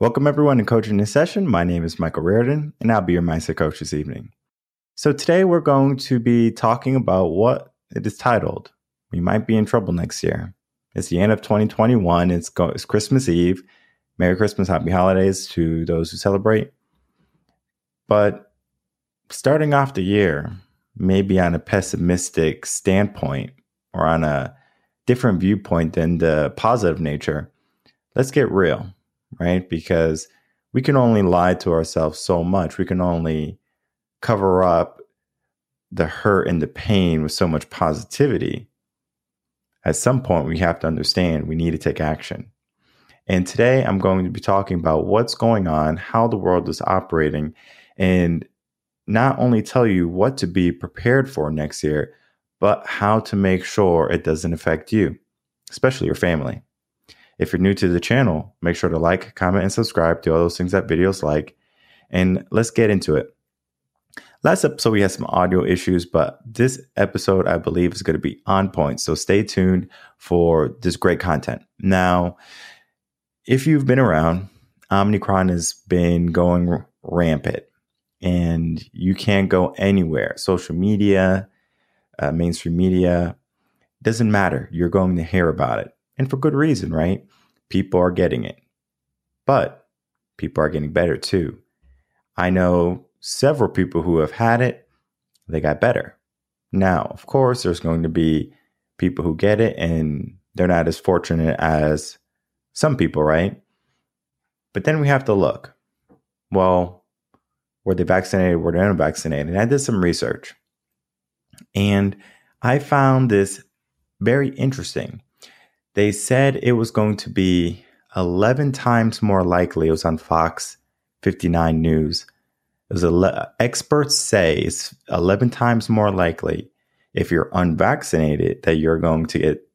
Welcome, everyone, to Coaching in Session. My name is Michael Reardon, and I'll be your mindset coach this evening. So, today we're going to be talking about what it is titled We Might Be in Trouble Next Year. It's the end of 2021, it's, go- it's Christmas Eve. Merry Christmas, Happy Holidays to those who celebrate. But starting off the year, maybe on a pessimistic standpoint or on a different viewpoint than the positive nature, let's get real, right? Because we can only lie to ourselves so much. We can only cover up the hurt and the pain with so much positivity. At some point, we have to understand we need to take action. And today, I'm going to be talking about what's going on, how the world is operating, and not only tell you what to be prepared for next year, but how to make sure it doesn't affect you, especially your family. If you're new to the channel, make sure to like, comment, and subscribe to all those things that videos like. And let's get into it. Last episode, we had some audio issues, but this episode, I believe, is going to be on point. So stay tuned for this great content. Now, if you've been around, Omicron has been going rampant and you can't go anywhere. Social media, uh, mainstream media, doesn't matter. You're going to hear about it. And for good reason, right? People are getting it. But people are getting better too. I know several people who have had it, they got better. Now, of course, there's going to be people who get it and they're not as fortunate as some people, right? But then we have to look. Well, were they vaccinated? Were they unvaccinated? And I did some research. And I found this very interesting. They said it was going to be 11 times more likely. It was on Fox 59 News. It was ele- experts say it's 11 times more likely if you're unvaccinated that you're going to get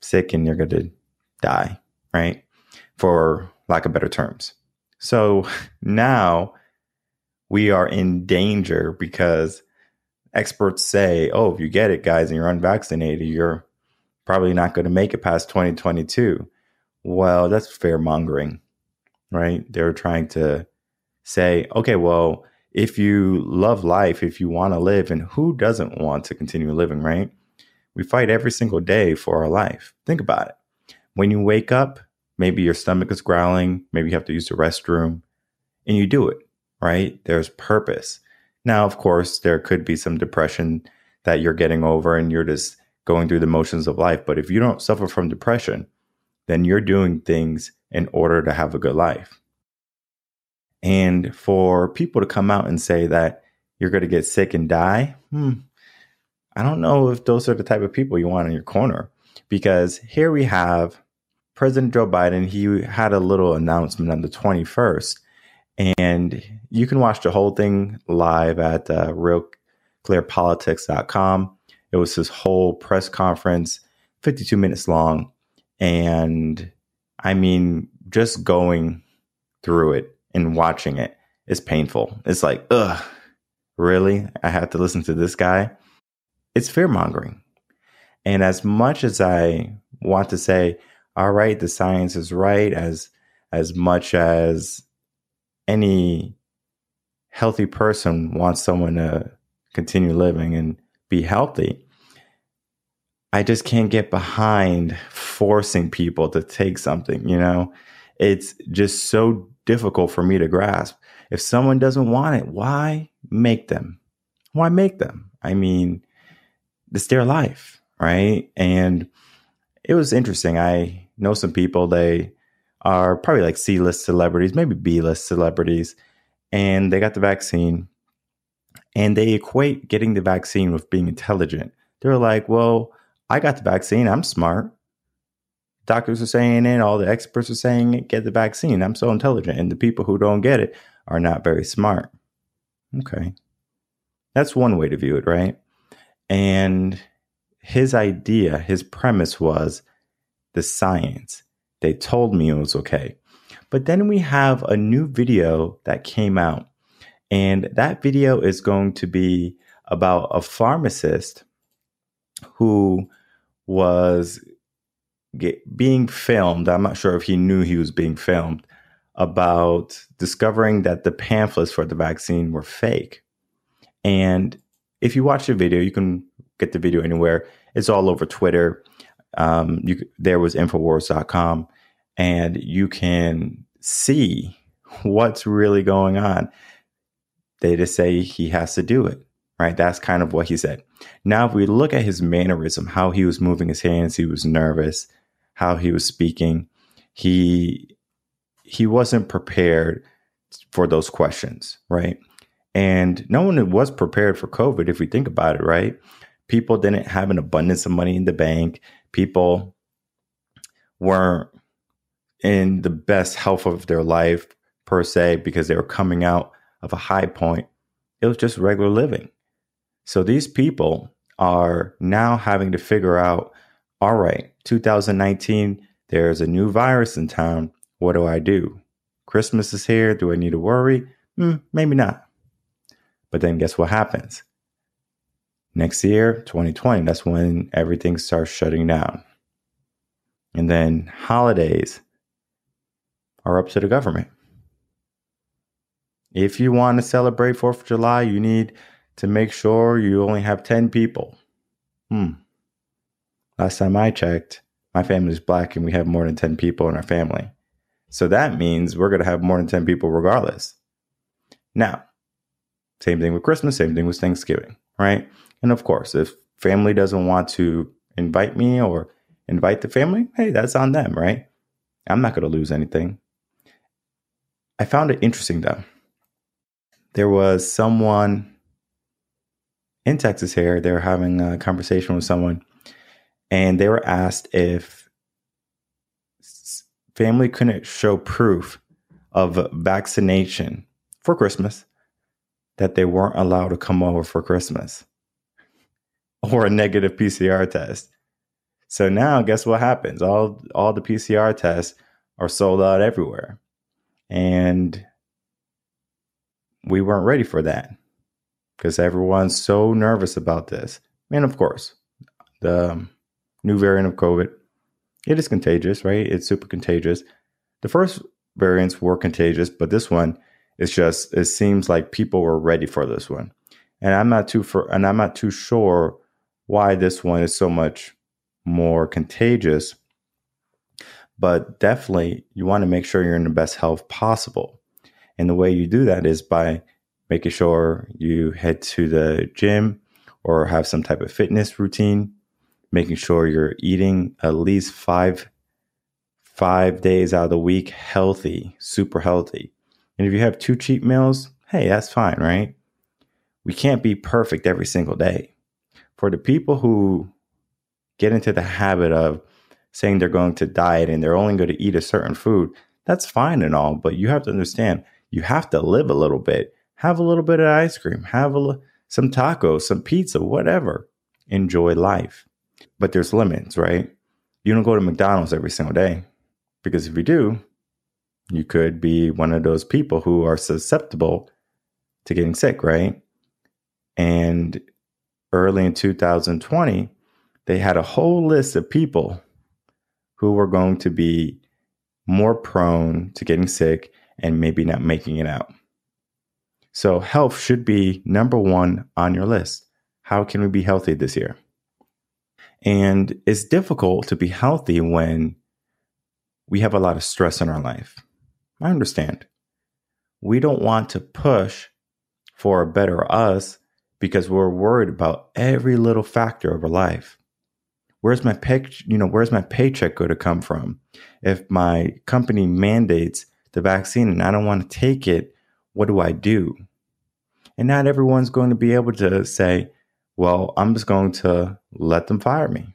sick and you're going to die, right? For lack of better terms. So now we are in danger because experts say, oh, if you get it, guys, and you're unvaccinated, you're probably not going to make it past 2022. Well, that's fear mongering, right? They're trying to say, okay, well, if you love life, if you want to live, and who doesn't want to continue living, right? We fight every single day for our life. Think about it. When you wake up, maybe your stomach is growling, maybe you have to use the restroom, and you do it, right? There's purpose. Now, of course, there could be some depression that you're getting over and you're just going through the motions of life. But if you don't suffer from depression, then you're doing things in order to have a good life. And for people to come out and say that you're going to get sick and die, hmm, I don't know if those are the type of people you want in your corner. Because here we have President Joe Biden, he had a little announcement on the 21st and you can watch the whole thing live at uh, realclearpolitics.com. It was this whole press conference, 52 minutes long. And I mean, just going through it and watching it is painful. It's like, ugh, really? I have to listen to this guy? It's fear mongering. And as much as I want to say, all right, the science is right, as as much as any healthy person wants someone to continue living and be healthy. I just can't get behind forcing people to take something, you know? It's just so difficult for me to grasp. If someone doesn't want it, why make them? Why make them? I mean, it's their life, right? And it was interesting. I know some people, they are probably like C list celebrities, maybe B list celebrities, and they got the vaccine and they equate getting the vaccine with being intelligent. They're like, well, I got the vaccine. I'm smart. Doctors are saying it. All the experts are saying it. Get the vaccine. I'm so intelligent. And the people who don't get it are not very smart. Okay. That's one way to view it, right? And his idea, his premise was the science. They told me it was okay. But then we have a new video that came out, and that video is going to be about a pharmacist who was get, being filmed. I'm not sure if he knew he was being filmed about discovering that the pamphlets for the vaccine were fake. And if you watch the video, you can get the video anywhere. It's all over Twitter. Um, you, there was Infowars.com, and you can see what's really going on. They just say he has to do it, right? That's kind of what he said. Now, if we look at his mannerism, how he was moving his hands, he was nervous, how he was speaking, he he wasn't prepared for those questions, right? And no one was prepared for COVID if we think about it, right? People didn't have an abundance of money in the bank. People weren't in the best health of their life per se because they were coming out of a high point. It was just regular living. So these people are now having to figure out all right, 2019, there's a new virus in town. What do I do? Christmas is here. Do I need to worry? Mm, maybe not. But then guess what happens? Next year, 2020, that's when everything starts shutting down. And then holidays are up to the government. If you want to celebrate 4th of July, you need to make sure you only have 10 people. Hmm. Last time I checked, my family is black and we have more than 10 people in our family. So that means we're going to have more than 10 people regardless. Now, same thing with Christmas, same thing with Thanksgiving, right? And of course, if family doesn't want to invite me or invite the family, hey, that's on them, right? I'm not going to lose anything. I found it interesting though there was someone in Texas here. They were having a conversation with someone, and they were asked if family couldn't show proof of vaccination for Christmas, that they weren't allowed to come over for Christmas or a negative PCR test. So now, guess what happens? All all the PCR tests are sold out everywhere, and we weren't ready for that because everyone's so nervous about this. And of course, the um, new variant of COVID, it is contagious, right? It's super contagious. The first variants were contagious, but this one is just it seems like people were ready for this one. And I'm not too for and I'm not too sure why this one is so much more contagious. But definitely you want to make sure you're in the best health possible. And the way you do that is by making sure you head to the gym or have some type of fitness routine, making sure you're eating at least five five days out of the week healthy, super healthy. And if you have two cheat meals, hey, that's fine, right? We can't be perfect every single day. For the people who get into the habit of saying they're going to diet and they're only going to eat a certain food, that's fine and all, but you have to understand you have to live a little bit. Have a little bit of ice cream, have a, some tacos, some pizza, whatever. Enjoy life. But there's limits, right? You don't go to McDonald's every single day because if you do, you could be one of those people who are susceptible to getting sick, right? And early in 2020, they had a whole list of people who were going to be more prone to getting sick and maybe not making it out. So, health should be number one on your list. How can we be healthy this year? And it's difficult to be healthy when we have a lot of stress in our life. I understand. We don't want to push for a better us because we're worried about every little factor of our life. Where's my pay, you know, where's my paycheck going to come from? If my company mandates the vaccine and I don't want to take it, what do I do? And not everyone's going to be able to say, well, I'm just going to let them fire me.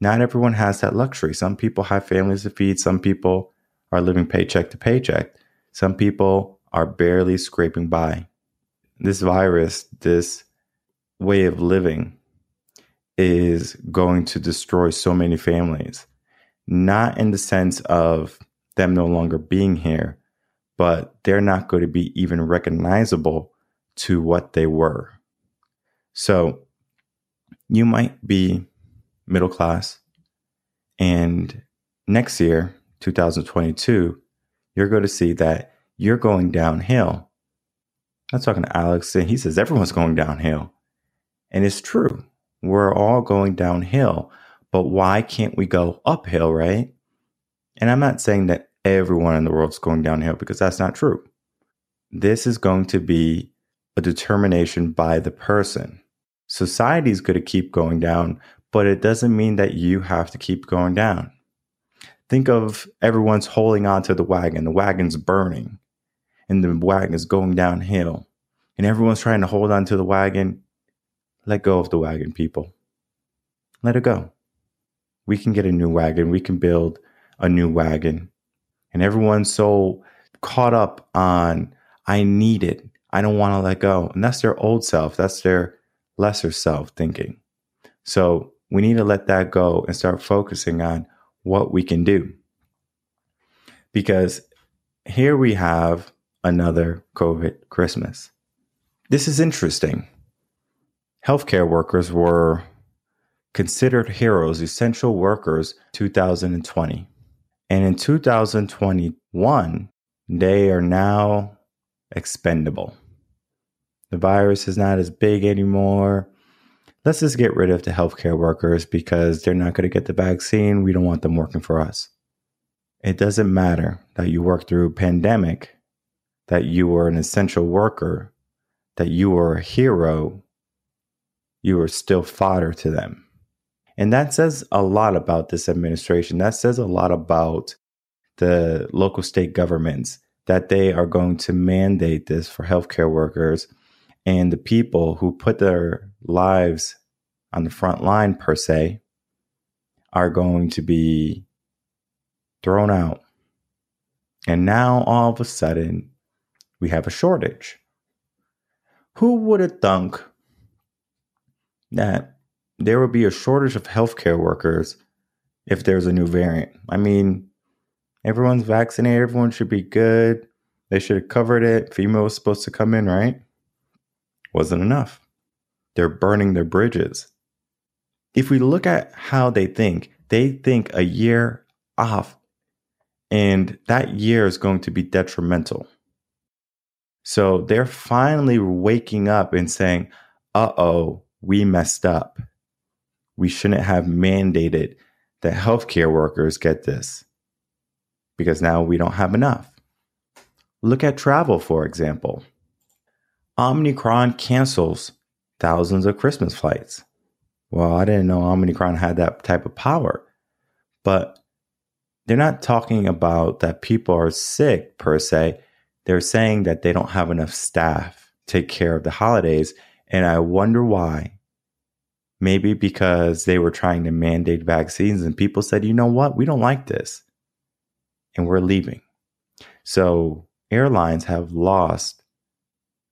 Not everyone has that luxury. Some people have families to feed, some people are living paycheck to paycheck, some people are barely scraping by. This virus, this way of living, is going to destroy so many families. Not in the sense of them no longer being here, but they're not going to be even recognizable to what they were. So you might be middle class, and next year, 2022, you're going to see that you're going downhill. I'm talking to Alex, and he says everyone's going downhill. And it's true. We're all going downhill. But why can't we go uphill, right? And I'm not saying that everyone in the world is going downhill because that's not true. This is going to be a determination by the person. Society is going to keep going down, but it doesn't mean that you have to keep going down. Think of everyone's holding onto the wagon, the wagon's burning, and the wagon is going downhill, and everyone's trying to hold onto the wagon. Let go of the wagon, people. Let it go. We can get a new wagon, we can build a new wagon. And everyone's so caught up on, I need it. I don't want to let go. And that's their old self. That's their lesser self thinking. So we need to let that go and start focusing on what we can do. Because here we have another COVID Christmas. This is interesting. Healthcare workers were considered heroes, essential workers, 2020. And in 2021, they are now expendable. The virus is not as big anymore. Let's just get rid of the healthcare workers because they're not going to get the vaccine. We don't want them working for us. It doesn't matter that you worked through a pandemic, that you were an essential worker, that you were a hero. You are still fodder to them. And that says a lot about this administration. That says a lot about the local state governments that they are going to mandate this for healthcare workers and the people who put their lives on the front line, per se, are going to be thrown out. And now all of a sudden, we have a shortage. Who would have thunk that there would be a shortage of healthcare workers if there's a new variant? I mean, everyone's vaccinated, everyone should be good. They should have covered it. FEMA was supposed to come in, right? wasn't enough. They're burning their bridges. If we look at how they think, they think a year off, and that year is going to be detrimental. So they're finally waking up and saying, uh oh, we messed up. We shouldn't have mandated that healthcare workers get this because now we don't have enough. Look at travel, for example. Omnicron cancels thousands of Christmas flights. Well, I didn't know Omnicron had that type of power, but they're not talking about that people are sick per se. They're saying that they don't have enough staff to take care of the holidays. And I wonder why. Maybe because they were trying to mandate vaccines and people said, you know what? We don't like this. And we're leaving. So airlines have lost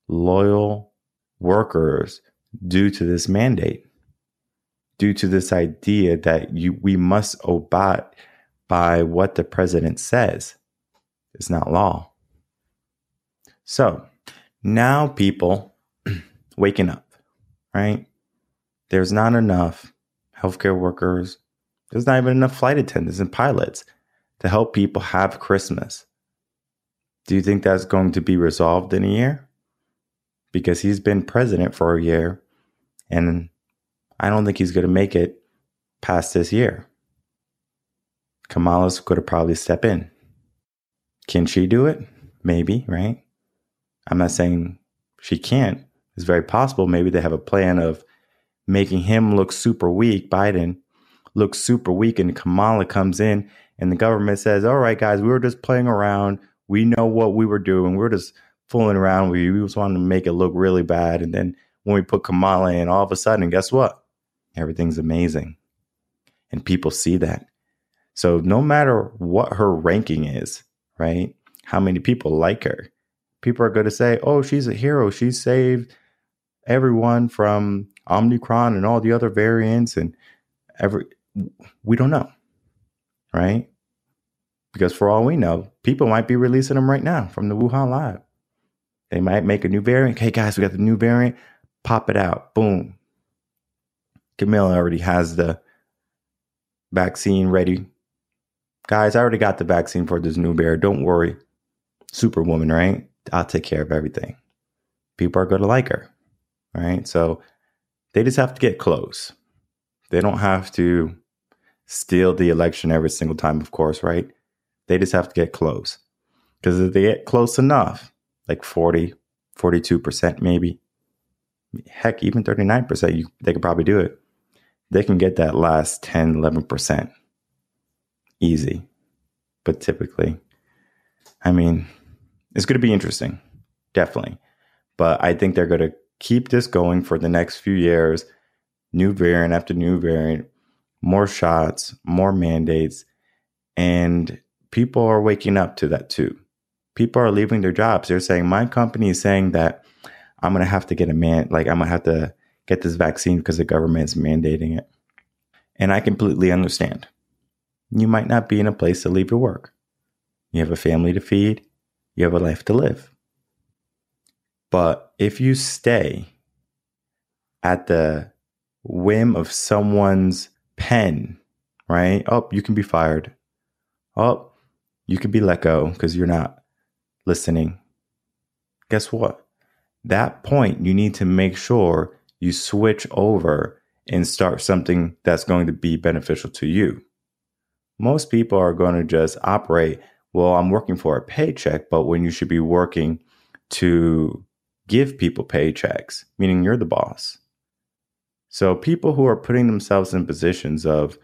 loyal workers due to this mandate, due to this idea that you we must obey by what the president says. It's not law. So now people waking up, right? There's not enough healthcare workers. There's not even enough flight attendants and pilots to help people have Christmas. Do you think that's going to be resolved in a year? because he's been president for a year and I don't think he's going to make it past this year. Kamala's going to probably step in. Can she do it? Maybe, right? I'm not saying she can't. It's very possible. Maybe they have a plan of making him look super weak, Biden looks super weak, and Kamala comes in and the government says, All right, guys, we were just playing around. We know what we were doing. We are just fooling around you. We just wanted to make it look really bad. And then when we put Kamala in, all of a sudden, guess what? Everything's amazing. And people see that. So no matter what her ranking is, right? How many people like her, people are going to say, oh, she's a hero. She saved everyone from Omicron and all the other variants. And every, we don't know, right? Because for all we know, people might be releasing them right now from the Wuhan lab. They might make a new variant. Hey guys, we got the new variant. Pop it out. Boom. Camilla already has the vaccine ready. Guys, I already got the vaccine for this new bear. Don't worry. superwoman, right? I'll take care of everything. People are going to like her, right? So they just have to get close. They don't have to steal the election every single time, of course, right? They just have to get close. Because if they get close enough, like 40, 42% maybe, heck, even 39%, you, they could probably do it. They can get that last 10, 11% easy. But typically, I mean, it's going to be interesting, definitely. But I think they're going to keep this going for the next few years. New variant after new variant, more shots, more mandates. And people are waking up to that too. People are leaving their jobs. They're saying, My company is saying that I'm going to have to get a man, like, I'm going to have to get this vaccine because the government's mandating it. And I completely understand. You might not be in a place to leave your work. You have a family to feed, you have a life to live. But if you stay at the whim of someone's pen, right? Oh, you can be fired. Oh, you could be let go because you're not listening. Guess what? That point, you need to make sure you switch over and start something that's going to be beneficial to you. Most people are going to just operate, well, I'm working for a paycheck, but when you should be working to give people paychecks, meaning you're the boss. So people who are putting themselves in positions of,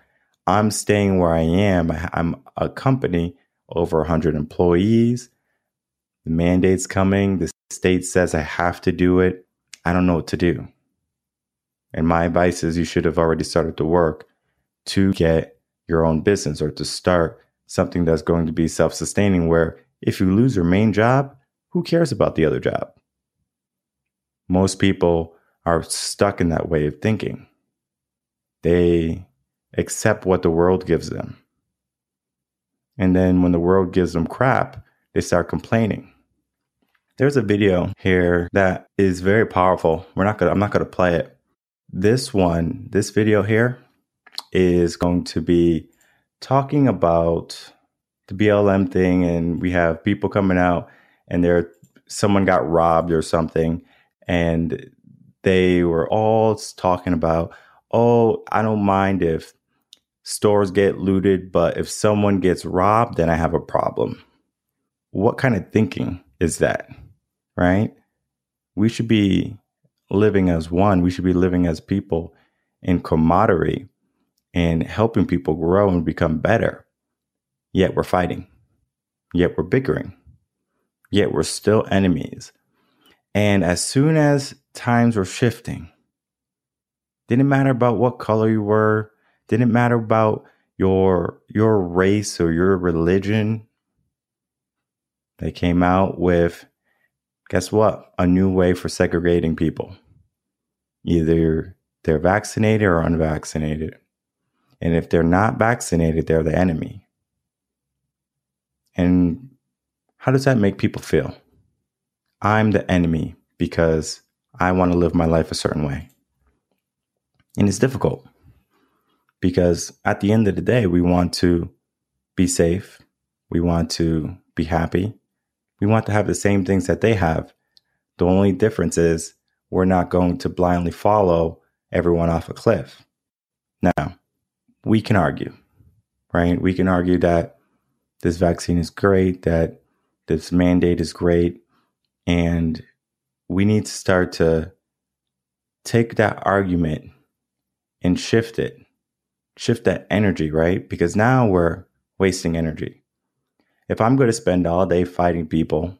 I'm staying where I am, I'm a company over 100 employees, the mandate's coming, the state says I have to do it. I don't know what to do. And my advice is you should have already started to work to get your own business or to start something that's going to be self sustaining. Where if you lose your main job, who cares about the other job? Most people are stuck in that way of thinking. They accept what the world gives them. And then when the world gives them crap, they start complaining. There's a video here that is very powerful. We're not gonna I'm not gonna play it. This one, this video here is going to be talking about the BLM thing and we have people coming out and someone got robbed or something and they were all talking about, oh, I don't mind if stores get looted, but if someone gets robbed, then I have a problem. What kind of thinking is that? Right? We should be living as one. We should be living as people in camaraderie and helping people grow and become better. Yet we're fighting. Yet we're bickering. Yet we're still enemies. And as soon as times were shifting, didn't matter about what color you were, didn't matter about your your race or your religion. They came out with guess what? A new way for segregating people. Either they're vaccinated or unvaccinated. And if they're not vaccinated, they're the enemy. And how does that make people feel? I'm the enemy because I want to live my life a certain way. And it's difficult because at the end of the day, we want to be safe. We want to be happy. We want to have the same things that they have. The only difference is we're not going to blindly follow everyone off a cliff. Now, we can argue, right? We can argue that this vaccine is great, that this mandate is great, and we need to start to take that argument and shift it, shift that energy, right? Because now we're wasting energy. If I'm going to spend all day fighting people,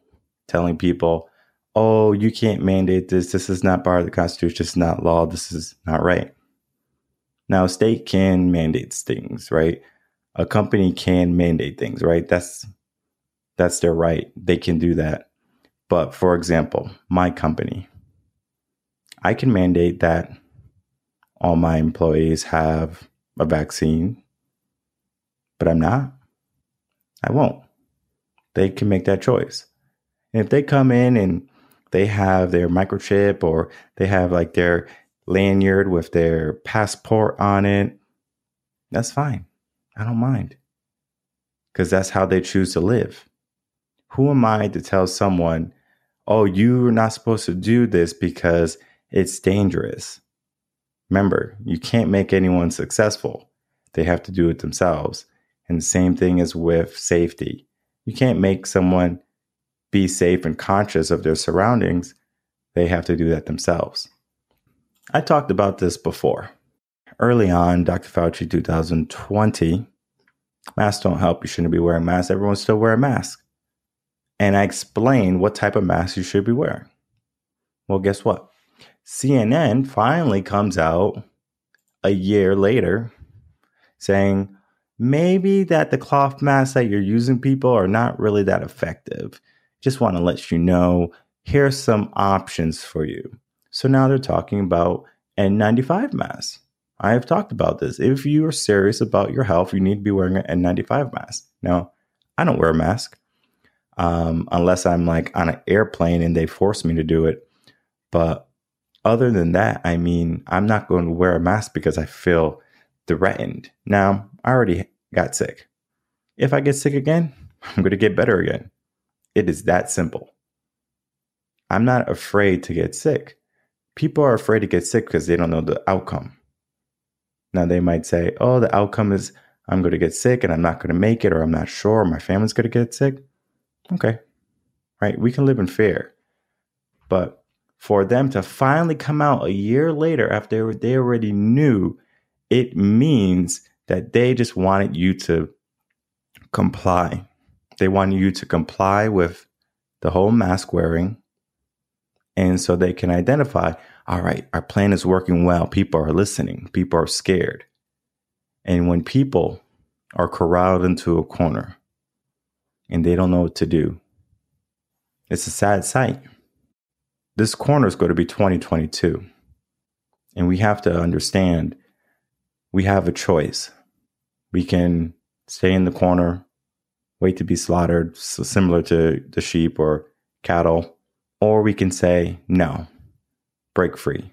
telling people, oh, you can't mandate this, this is not part of the Constitution, this is not law, this is not right. Now, state can mandate things, right? A company can mandate things, right? That's that's their right. They can do that. But for example, my company, I can mandate that all my employees have a vaccine, but I'm not. I won't. They can make that choice. And if they come in and they have their microchip or they have like their lanyard with their passport on it, that's fine. I don't mind. Because that's how they choose to live. Who am I to tell someone, oh, you're not supposed to do this because it's dangerous? Remember, you can't make anyone successful. They have to do it themselves. And the same thing is with safety. You can't make someone be safe and conscious of their surroundings. They have to do that themselves. I talked about this before. Early on, Dr. Fauci 2020, masks don't help. You shouldn't be wearing masks. Everyone's still wearing masks. And I explained what type of mask you should be wearing. Well, guess what? CNN finally comes out a year later saying maybe that the cloth masks that you're using people are not really that effective. Just want to let you know here's some options for you. So now they're talking about N95 masks. I have talked about this. If you are serious about your health, you need to be wearing an N95 mask. Now, I don't wear a mask um, unless I'm like on an airplane and they force me to do it. But other than that, I mean, I'm not going to wear a mask because I feel threatened. Now, I already got sick. If I get sick again, I'm going to get better again. It is that simple. I'm not afraid to get sick. People are afraid to get sick because they don't know the outcome. Now, they might say, oh, the outcome is I'm going to get sick and I'm not going to make it, or I'm not sure my family's going to get sick. Okay. Right. We can live in fear. But for them to finally come out a year later after they already knew, it means that they just wanted you to comply. They wanted you to comply with the whole mask wearing. And so they can identify all right, our plan is working well. People are listening, people are scared. And when people are corralled into a corner and they don't know what to do, it's a sad sight. This corner is going to be 2022. And we have to understand we have a choice. We can stay in the corner, wait to be slaughtered, so similar to the sheep or cattle, or we can say, no, break free,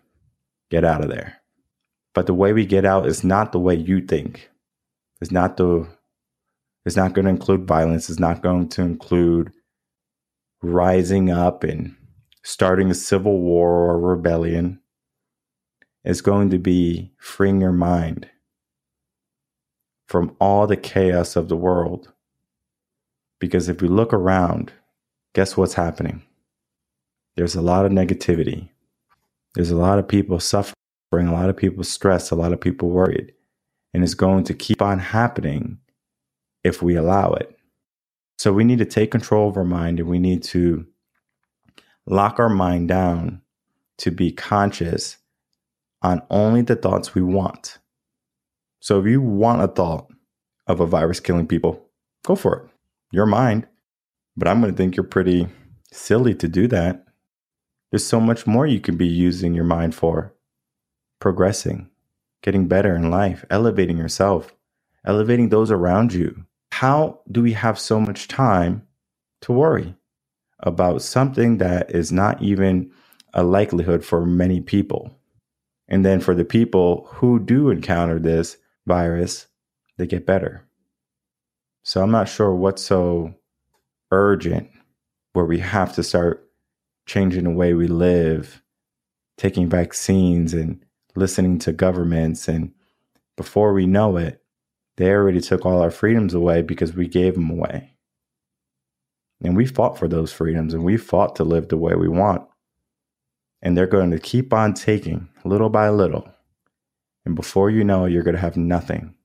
get out of there. But the way we get out is not the way you think. It's not the it's not going to include violence. It's not going to include rising up and starting a civil war or rebellion. It's going to be freeing your mind from all the chaos of the world. Because if we look around, guess what's happening? There's a lot of negativity. There's a lot of people suffering, a lot of people stressed, a lot of people worried. And it's going to keep on happening if we allow it. So we need to take control of our mind and we need to lock our mind down to be conscious on only the thoughts we want. So if you want a thought of a virus killing people, go for it. Your mind. But I'm going to think you're pretty silly to do that. There's so much more you can be using your mind for progressing, getting better in life, elevating yourself, elevating those around you. How do we have so much time to worry about something that is not even a likelihood for many people? And then for the people who do encounter this virus, they get better. So I'm not sure what's so urgent where we have to start changing the way we live, taking vaccines and listening to governments. And before we know it, they already took all our freedoms away because we gave them away. And we fought for those freedoms and we fought to live the way we want. And they're going to keep on taking little by little. And before you know you're going to have nothing.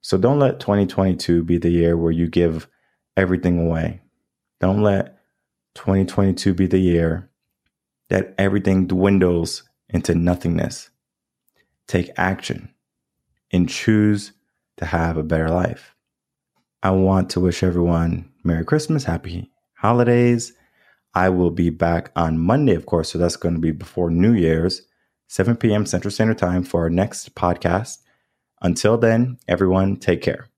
So don't let 2022 be the year where you give everything away. Don't let 2022 be the year that everything dwindles into nothingness. Take action and choose to have a better life. I want to wish everyone Merry Christmas, Happy Holidays. I will be back on Monday, of course, so that's going to be before New Year's, 7 p.m. Central Standard Time for our next podcast. Until then, everyone, take care.